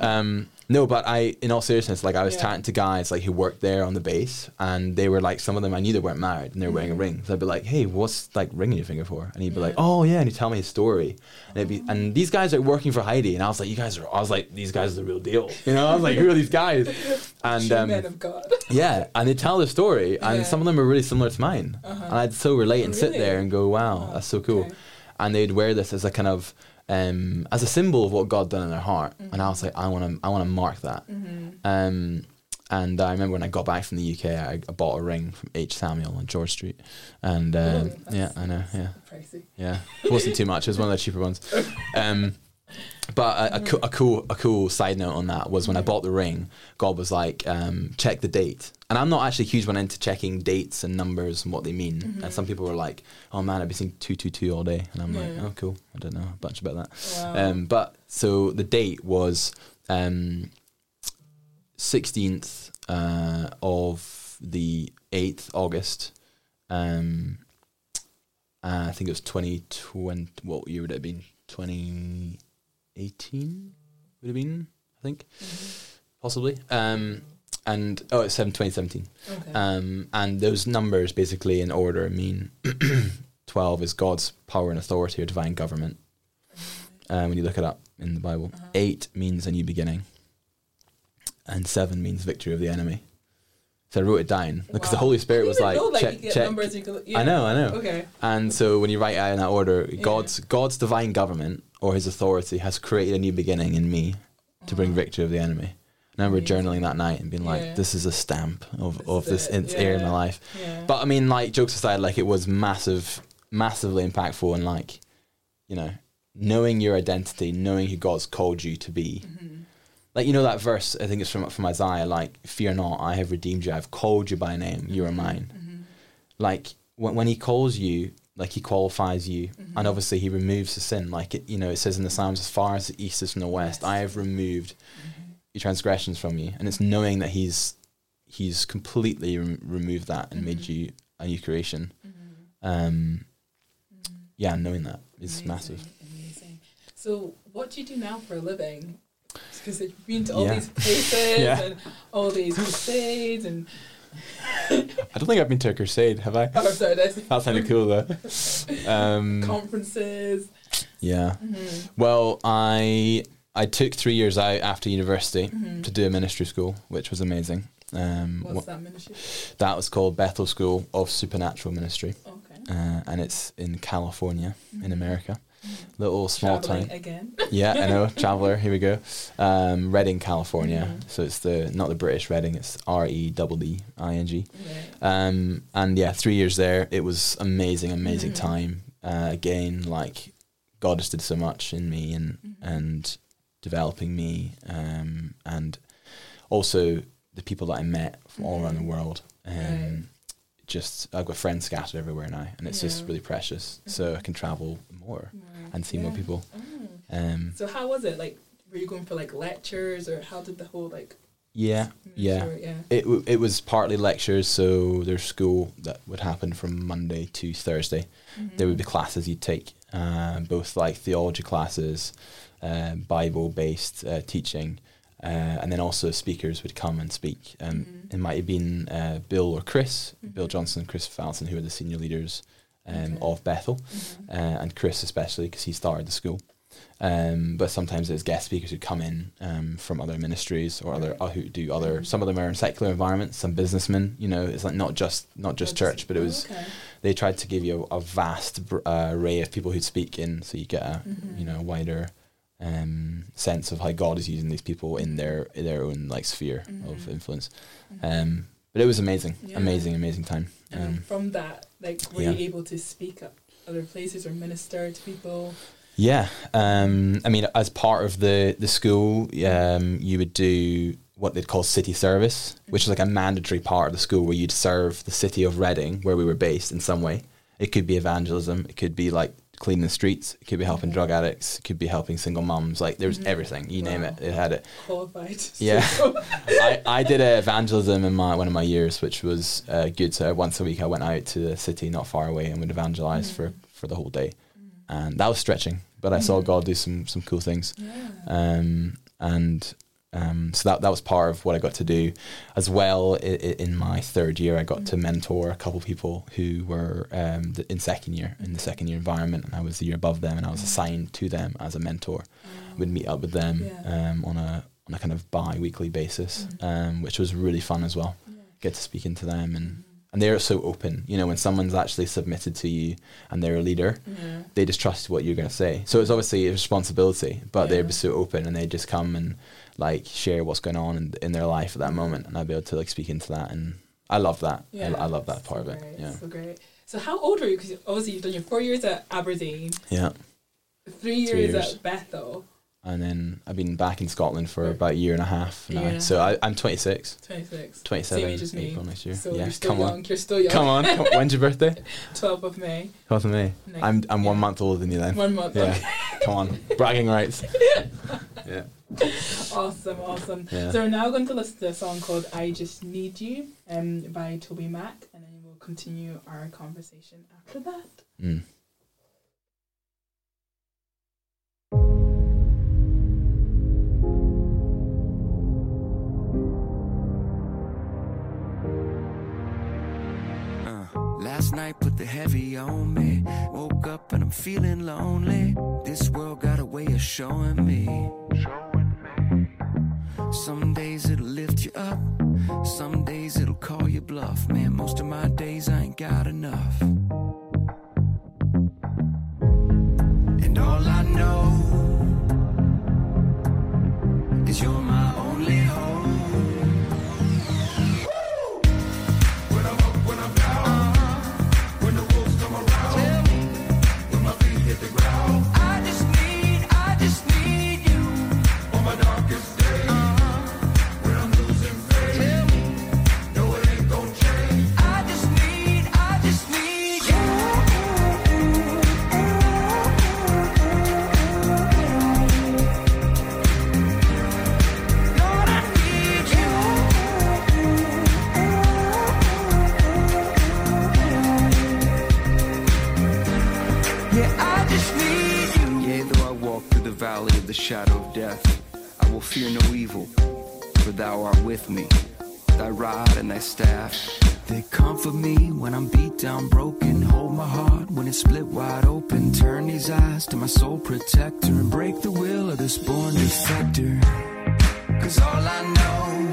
Um, no, but I, in all seriousness, like I was Yeah. chatting to guys like who worked there on the base, and they were like, some of them I knew they weren't married, and they were wearing a ring. So I'd be like, hey, what's like ring in your finger for? And he'd be like, Mm-hmm. Oh yeah, and he'd tell me his story, and it'd be, and these guys are working for Heidi, and I was like, you guys are, I was like, these guys are the real deal, you know? I was like, who are these guys? And um, men of God. yeah, and they tell the story, and Yeah. Uh-huh. some of them are really similar to mine, and I'd so relate and sit there and go, "Wow, Oh, that's so cool." okay. And they'd wear this as a kind of um, as a symbol of what God done in their heart, and I was Mm-hmm. like, "I want to, I want to mark that." Um, and I remember when I got back from the UK, I, I bought a ring from H Samuel on George Street, and um, yeah, I know, yeah, Pricey. yeah, it wasn't too much. It was one of the cheaper ones. Um, but a, a, co- a cool a cool side note on that was when I bought the ring, God was like, um, check the date. And I'm not actually a huge one into checking dates and numbers and what they mean. And some people were like, oh man, I've been seeing 222 all day. And I'm like, oh cool, I don't know a bunch about that. Wow. Um, but so the date was um, sixteenth uh, of the eighth August. Um, uh, I think it was twenty twenty. What year would it have been? Twenty eighteen would have been. I think possibly. Um, and oh, it's seven twenty seventeen. Okay. Um, and those numbers basically in order mean 12 is God's power and authority or divine government. Um, when you look it up in the Bible, Uh-huh. 8 means a new beginning, and 7 means victory of the enemy. So I wrote it down because the Holy Spirit was like, know, like, check, check. numbers yeah. I know, I know. Okay. And so when you write it out in that order, God's God's divine government or His authority has created a new beginning in me to bring victory of the enemy. And I remember journaling that night and being like, Yeah. "This is a stamp of, This of this it, in- my life." Yeah. But I mean, like jokes aside, like it was massive, massively impactful, and like, you know, knowing your identity, knowing who God's called you to be. Mm-hmm. Like you know that verse, I think it's from from Isaiah. Like, fear not, I have redeemed you. I've called you by name. You are Mm-hmm. mine. Like when when He calls you, like He qualifies you, Mm-hmm. and obviously He removes the sin. Like it, you know, it says in the Psalms, as far as the east is from the west, I have removed your transgressions from you, and it's knowing that He's He's completely rem- removed that and made you a new creation. Um, yeah, knowing that is Amazing, massive. Amazing. So, what do you do now for a living? Because you've been to all Yeah. these places Yeah. and all these crusades and I don't think I've been to a crusade, have I? oh, this That sounded cool though. Um, conferences. yeah. Mm-hmm. Well, I I took three years out after university Mm-hmm. to do a ministry school, which was amazing. Um, What's wha- that ministry? that was called Bethel School of Supernatural Ministry, Okay. uh, and it's in California, in America. Little small Mm-hmm. Traveling town. again. Yeah, I know. Traveler. Here we go. Um, Redding, California. Mhm. So it's the not the British Reading. It's R E D D I N G. Um, and yeah, three years there. It was amazing, amazing Mhm. time. Uh, again, like God just did so much in me and Mm-hmm. and developing me, um, and also the people that I met from all around the world. Um, Right. Just I've got friends scattered everywhere now, and it's just really precious. So I can travel more Right. and see more people. Oh. Um, So how was it? Like, were you going for like lectures, or how did the whole like? yeah, yeah. ministry- yeah. It w- it was partly lectures, so there's school that would happen from Monday to Thursday. There would be classes you'd take, uh, both like theology classes, uh, Bible based uh, teaching, uh, and then also speakers would come and speak. Um, It might have been uh, Bill or Kris, Bill Johnson and Kris Vallotton, who are the senior leaders um, Okay. of Bethel, Mm-hmm. uh, and Kris especially because he started the school. Um, but sometimes there's guest speakers who come in um, from other ministries or other uh, who do other. Some of them are in secular environments. Some businessmen, you know, it's like not just not just church, but it was Okay. they tried to give you a, a vast br- uh, array of people who'd speak in, so you get a Mm-hmm. you know wider um, sense of how God is using these people in their in their own like sphere of influence. Um, but it was amazing, Mm-hmm. Yeah. amazing, amazing time. And Um, from that, like, were yeah. you able to speak at other places or minister to people? Yeah, um, I mean, as part of the the school, um, you would do what they'd call city service, which is like a mandatory part of the school where you'd serve the city of Redding, where we were based, in some way. It could be evangelism, it could be like cleaning the streets, it could be helping drug addicts, it could be helping single mums. Like there was everything, you name it, it had it. Qualified. Yeah. I, I did a evangelism in my one of my years, which was uh, good. So once a week, I went out to the city not far away and would evangelize for, for the whole day, and that was stretching. But I saw God do some some cool things, yeah. um, and um, so that that was part of what I got to do, as well. i i in my third year, I got to mentor a couple people who were um, the, in second year in the second year environment, and I was the year above them, and I was assigned to them as a mentor. Would meet up with them Yeah. um, on a on a kind of bi-weekly basis, um, which was really fun as well. Get to speak into them and. And they're so open, you know, when someone's actually submitted to you and they're a leader, Yeah. they just trust what you're going to say. So it's obviously a responsibility, but Yeah. they're so open and they just come and like share what's going on in, in their life at that moment, and I'd be able to like speak into that, and I love that. I, I love that part so of it. great, Yeah, So great. So how old were you? Because obviously you've done your four years at Aberdeen, yeah. three years, years. at Bethel. and then I've been back in Scotland for about a year and a half now. a so half. I, I'm 26, 26. 27 Same age as me. April next year. So yeah, you're still come young. on, You're still young. come on. Come, when's your birthday? 12th of May. 12th of May. Next- I'm I'm one month older than you then. One month. Yeah, Okay. come on, bragging rights. yeah. Awesome, awesome. Yeah. So we're now going to listen to a song called I Just Need You um, by Toby Mac, and then we'll continue our conversation after that. Mm. Uh, last night put the heavy on me. Woke up and I'm feeling lonely. This world got a way of showing me. Some days it'll lift you up, some days it'll call you bluff. Man, most of my days I ain't got enough. With me. Thy rod and thy staff, they comfort me when I'm beat down, broken. Hold my heart when it's split wide open. Turn these eyes to my soul protector and break the will of this born defector. Cause all I know,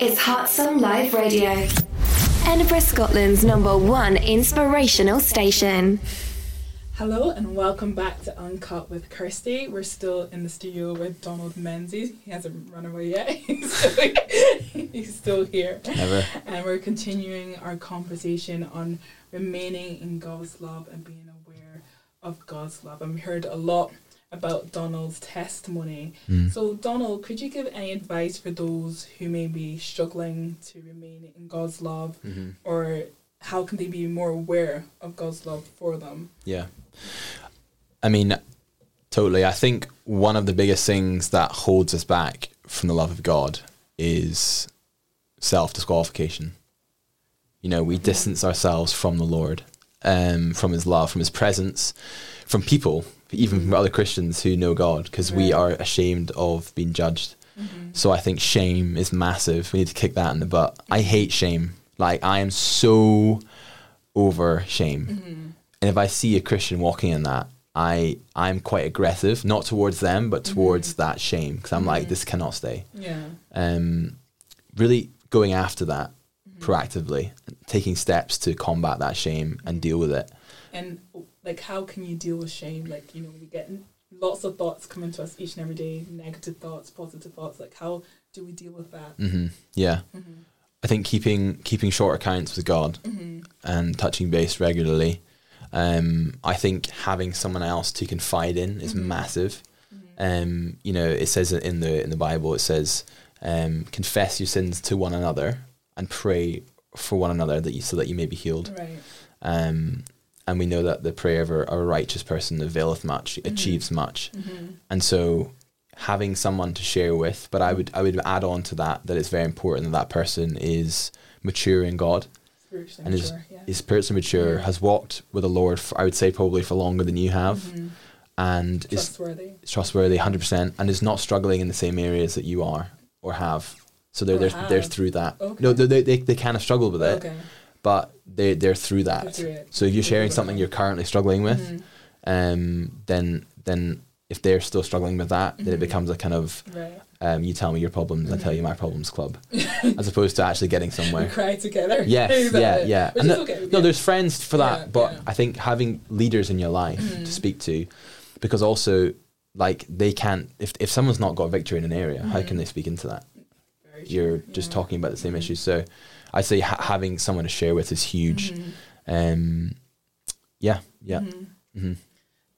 is Heartsome Live Radio. Edinburgh, Scotland's number one inspirational station. Hello and welcome back to Uncut with Kirsty. We're still in the studio with Donald Menzies. He hasn't run away yet. He's still, he's still here. Never. And we're continuing our conversation on remaining in God's love and being aware of God's love. And we heard a lot about Donald's testimony. Hmm. So, Donald, could you give any advice for those who may be struggling to remain in God's love mm-hmm. or how can they be more aware of God's love for them? Yeah. I mean, totally. I think one of the biggest things that holds us back from the love of God is self disqualification. You know, we mm-hmm. distance ourselves from the Lord um, from His love, from His presence, from people, even from other Christians who know God, because we are ashamed of being judged. Mm-hmm. So I think shame is massive. We need to kick that in the butt. I mm-hmm. hate shame. Like I am so over shame. Mm-hmm. And if I see a Christian walking in that, I I'm quite aggressive, not towards them, but towards that shame because I'm like this cannot stay. Yeah. Um, really going after that proactively, taking steps to combat that shame and deal with it. And like, how can you deal with shame? Like, you know, we get lots of thoughts coming to us each and every day, negative thoughts, positive thoughts. Like, how do we deal with that? hmm Yeah, I think keeping keeping short accounts with God and touching base regularly. Um, I think having someone else to confide in is massive. Um, you know, it says in the in the Bible. It says, um, "Confess your sins to one another and pray for one another that you so that you may be healed." Right. Um, and we know that the prayer of a, a righteous person availeth much, mm-hmm. achieves much, mm-hmm. and so having someone to share with. But I would I would add on to that that it's very important that that person is mature in God Spiritually and is mature. Yeah. is spiritually mature, has walked with the Lord. For, I would say probably for longer than you have, mm-hmm. and is Trustworthy. trustworthy, hundred percent, and is not struggling in the same areas that you are or have. So they're Or they're, oh, they're through that. Okay. No, they, they they they kind of struggle with it, Okay. But they they're through that. through it. So if you're sharing something you're currently struggling with, Mhm. um, then then if they're still struggling with that, then it becomes a kind of Right. um, you tell me your problems, I tell you my problems club, as opposed to actually getting We somewhere. cry together. Yes, yeah, yeah. And is the- okay. No, yeah. there's friends for that, Yeah, but yeah. I think having leaders in your life Mm-hmm. to speak to, because also like they can't if if someone's not got victory in an area, how can they speak into that? Very You're just Mm-hmm. talking about the same issues. So I say ha- having someone to share with is huge. Mm-hmm. Um, yeah, yeah. hmm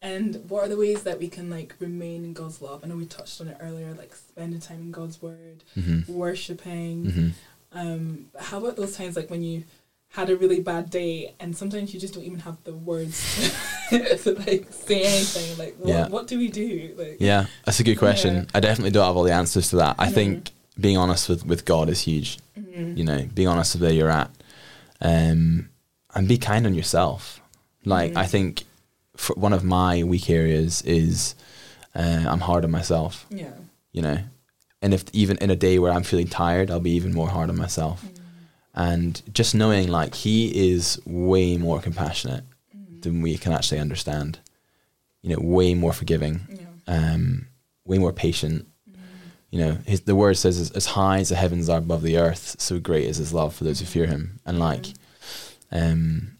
And what are the ways that we can like remain in God's love? I know we touched on it earlier, like spending time in God's word, hmm worshiping. hmm Um, how about those times like when you had a really bad day and sometimes you just don't even have the words to, to like say anything? Like what, Yeah. what do we do? Like Yeah, that's a good question. Yeah. I definitely don't have all the answers to that. I think being honest with, with God is huge. Mhm. You know, be honest with where you're at, um, and be kind on yourself. Like I Mhm. think for one of my weak areas is uh, I'm hard on myself. Yeah. You know, and if even in a day where I'm feeling tired, I'll be even more hard on myself. And just knowing like He is way more compassionate than we can actually understand. You know, way more forgiving Yeah. um, way more patient. You know, his, the word says, as, as high as the heavens are above the earth, so great is his love for those who fear him. And like, um,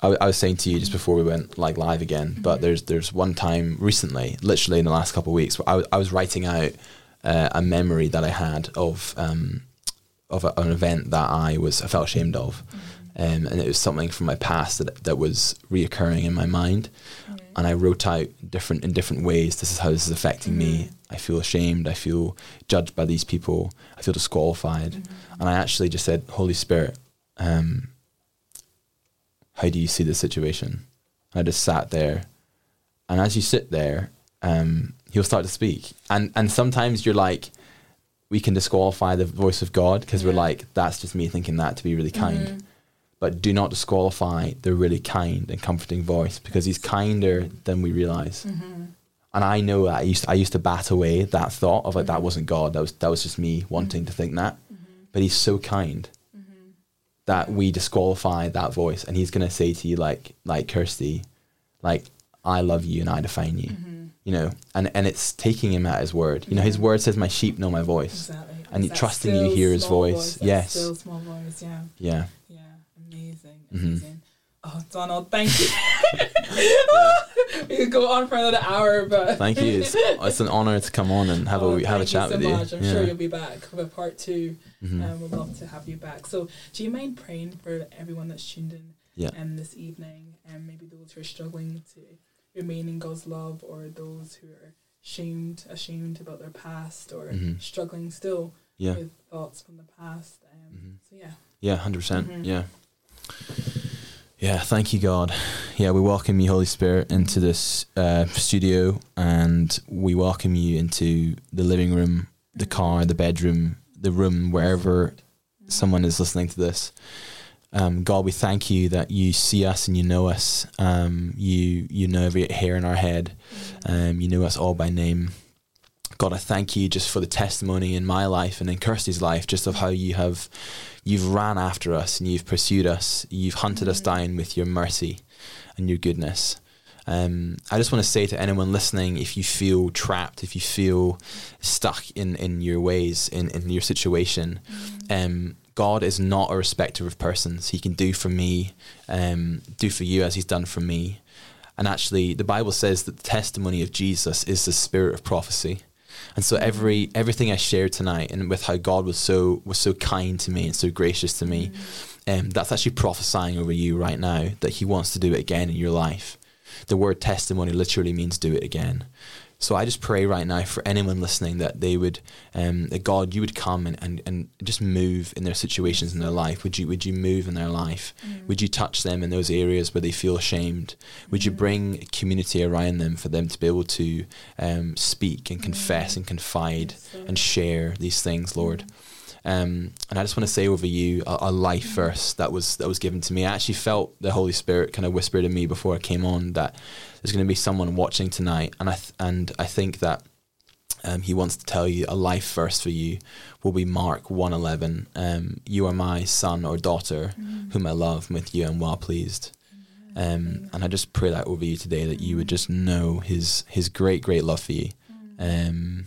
I, I was saying to you just before we went like live again, but there's there's one time recently, literally in the last couple of weeks, where I, I was writing out uh, a memory that I had of um, of a, an event that I was I felt ashamed of, um, and it was something from my past that that was reoccurring in my mind, and I wrote out different in different ways. This is how this is affecting me. I feel ashamed. I feel judged by these people. I feel disqualified, and I actually just said, Holy Spirit, um, how do you see this situation? And I just sat there, and as you sit there, um, he'll start to speak, and and sometimes you're like, we can disqualify the voice of God because we're like, that's just me thinking that to be really kind. But do not disqualify the really kind and comforting voice because he's kinder than we realize. And I know that I used I used to bat away that thought of like that mm-hmm. wasn't God. That was that was just me wanting to think that. Mm-hmm. But he's so kind mm-hmm. that we disqualify that voice, and he's gonna say to you like like Kirsty, like I love you and I define you. You know, and and it's taking him at his word. You know, his word says, "My sheep know my voice." Exactly. And that trusting you hear his small voice. Yes. Still small voice. Yeah. Yeah. Yeah. Amazing. Amazing. Oh, Donald, thank you. we could go on for another hour, but Thank you. It's, it's an honor to come on and have Oh, a have a chat you so with you. I'm Yeah. sure you'll be back with part 2 Mhm. and we'd love to have you back. So, do you mind praying for everyone that's tuned in Yeah. um, this evening, and maybe those who are struggling to remain in God's love, or those who are shamed, ashamed about their past, or Mhm. struggling still Yeah. with thoughts from the past? Um, Mhm. So, yeah. Yeah, hundred percent. Mhm. Yeah. Yeah, thank you, God. Yeah, we welcome you, Holy Spirit, into this uh, studio, and we welcome you into the living room, the car, the bedroom, the room, wherever someone is listening to this. Um, God, we thank you that you see us and you know us. Um, you you know every hair in our head. Um, you know us all by name. God, I thank you just for the testimony in my life and in Kirsty's life, just of how you have you've ran after us and you've pursued us. You've hunted us down with your mercy and your goodness. Um, I just want to say to anyone listening, if you feel trapped, if you feel stuck in, in your ways, in, in your situation, um, God is not a respecter of persons. He can do for me, um, do for you as He's done for me. And actually, the Bible says that the testimony of Jesus is the spirit of prophecy. And so every everything I shared tonight, and with how God was so was so kind to me and so gracious to me, um, that's actually prophesying over you right now that He wants to do it again in your life. The word testimony literally means do it again. So I just pray right now for anyone listening that they would, um, that God, you would come and, and, and just move in their situations in their life. Would you would you move in their life? Would you touch them in those areas where they feel ashamed? Would you bring community around them for them to be able to um, speak and confess and confide and share these things, Lord? Um, and I just want to say over you a, a life verse that was that was given to me. I actually felt the Holy Spirit kind of whisper to me before I came on that there's going to be someone watching tonight, and I th- and I think that um, he wants to tell you a life verse for you will be Mark one eleven. Um, you are my son or daughter, whom I love, with you I'm well pleased. Um, and I just pray that over you today that you would just know his his great great love for you. Um,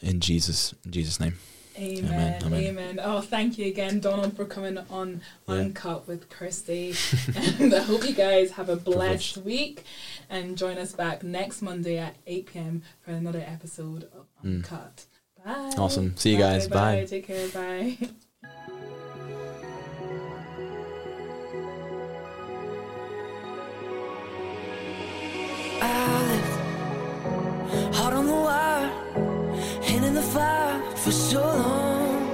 in Jesus in Jesus name. Amen. Amen, Amen. amen. Oh, thank you again, Donald, for coming on Yeah. Uncut with Kirsty. and I hope you guys have a blessed Privilege. week and join us back next Monday at 8 p.m. for another episode of Uncut. Bye. Mm. Awesome. See you guys. Bye. Take care. Bye. I for so long.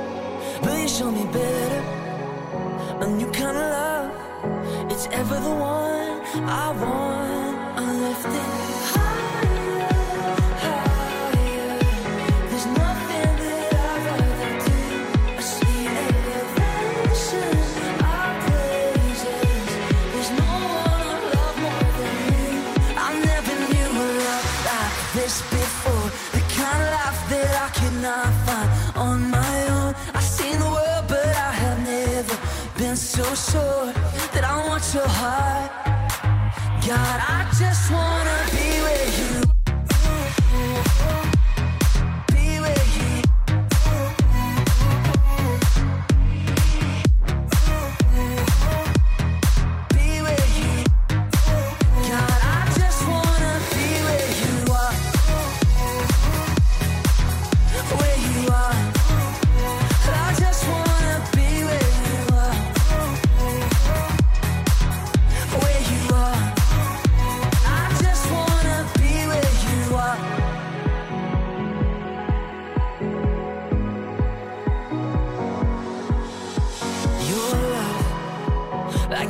But you show me better, a new kind of love. It's ever the one I want. I left it sure that I want your heart. God, I just wanna be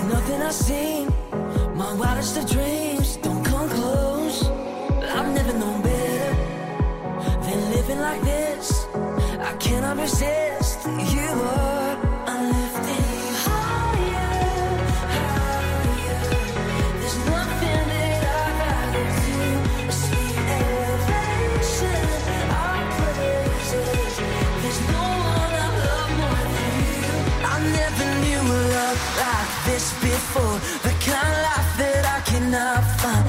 nothing I've seen. My wildest of dreams don't come close. I've never known better than living like this. I cannot resist. You are before. The kind of life that I cannot find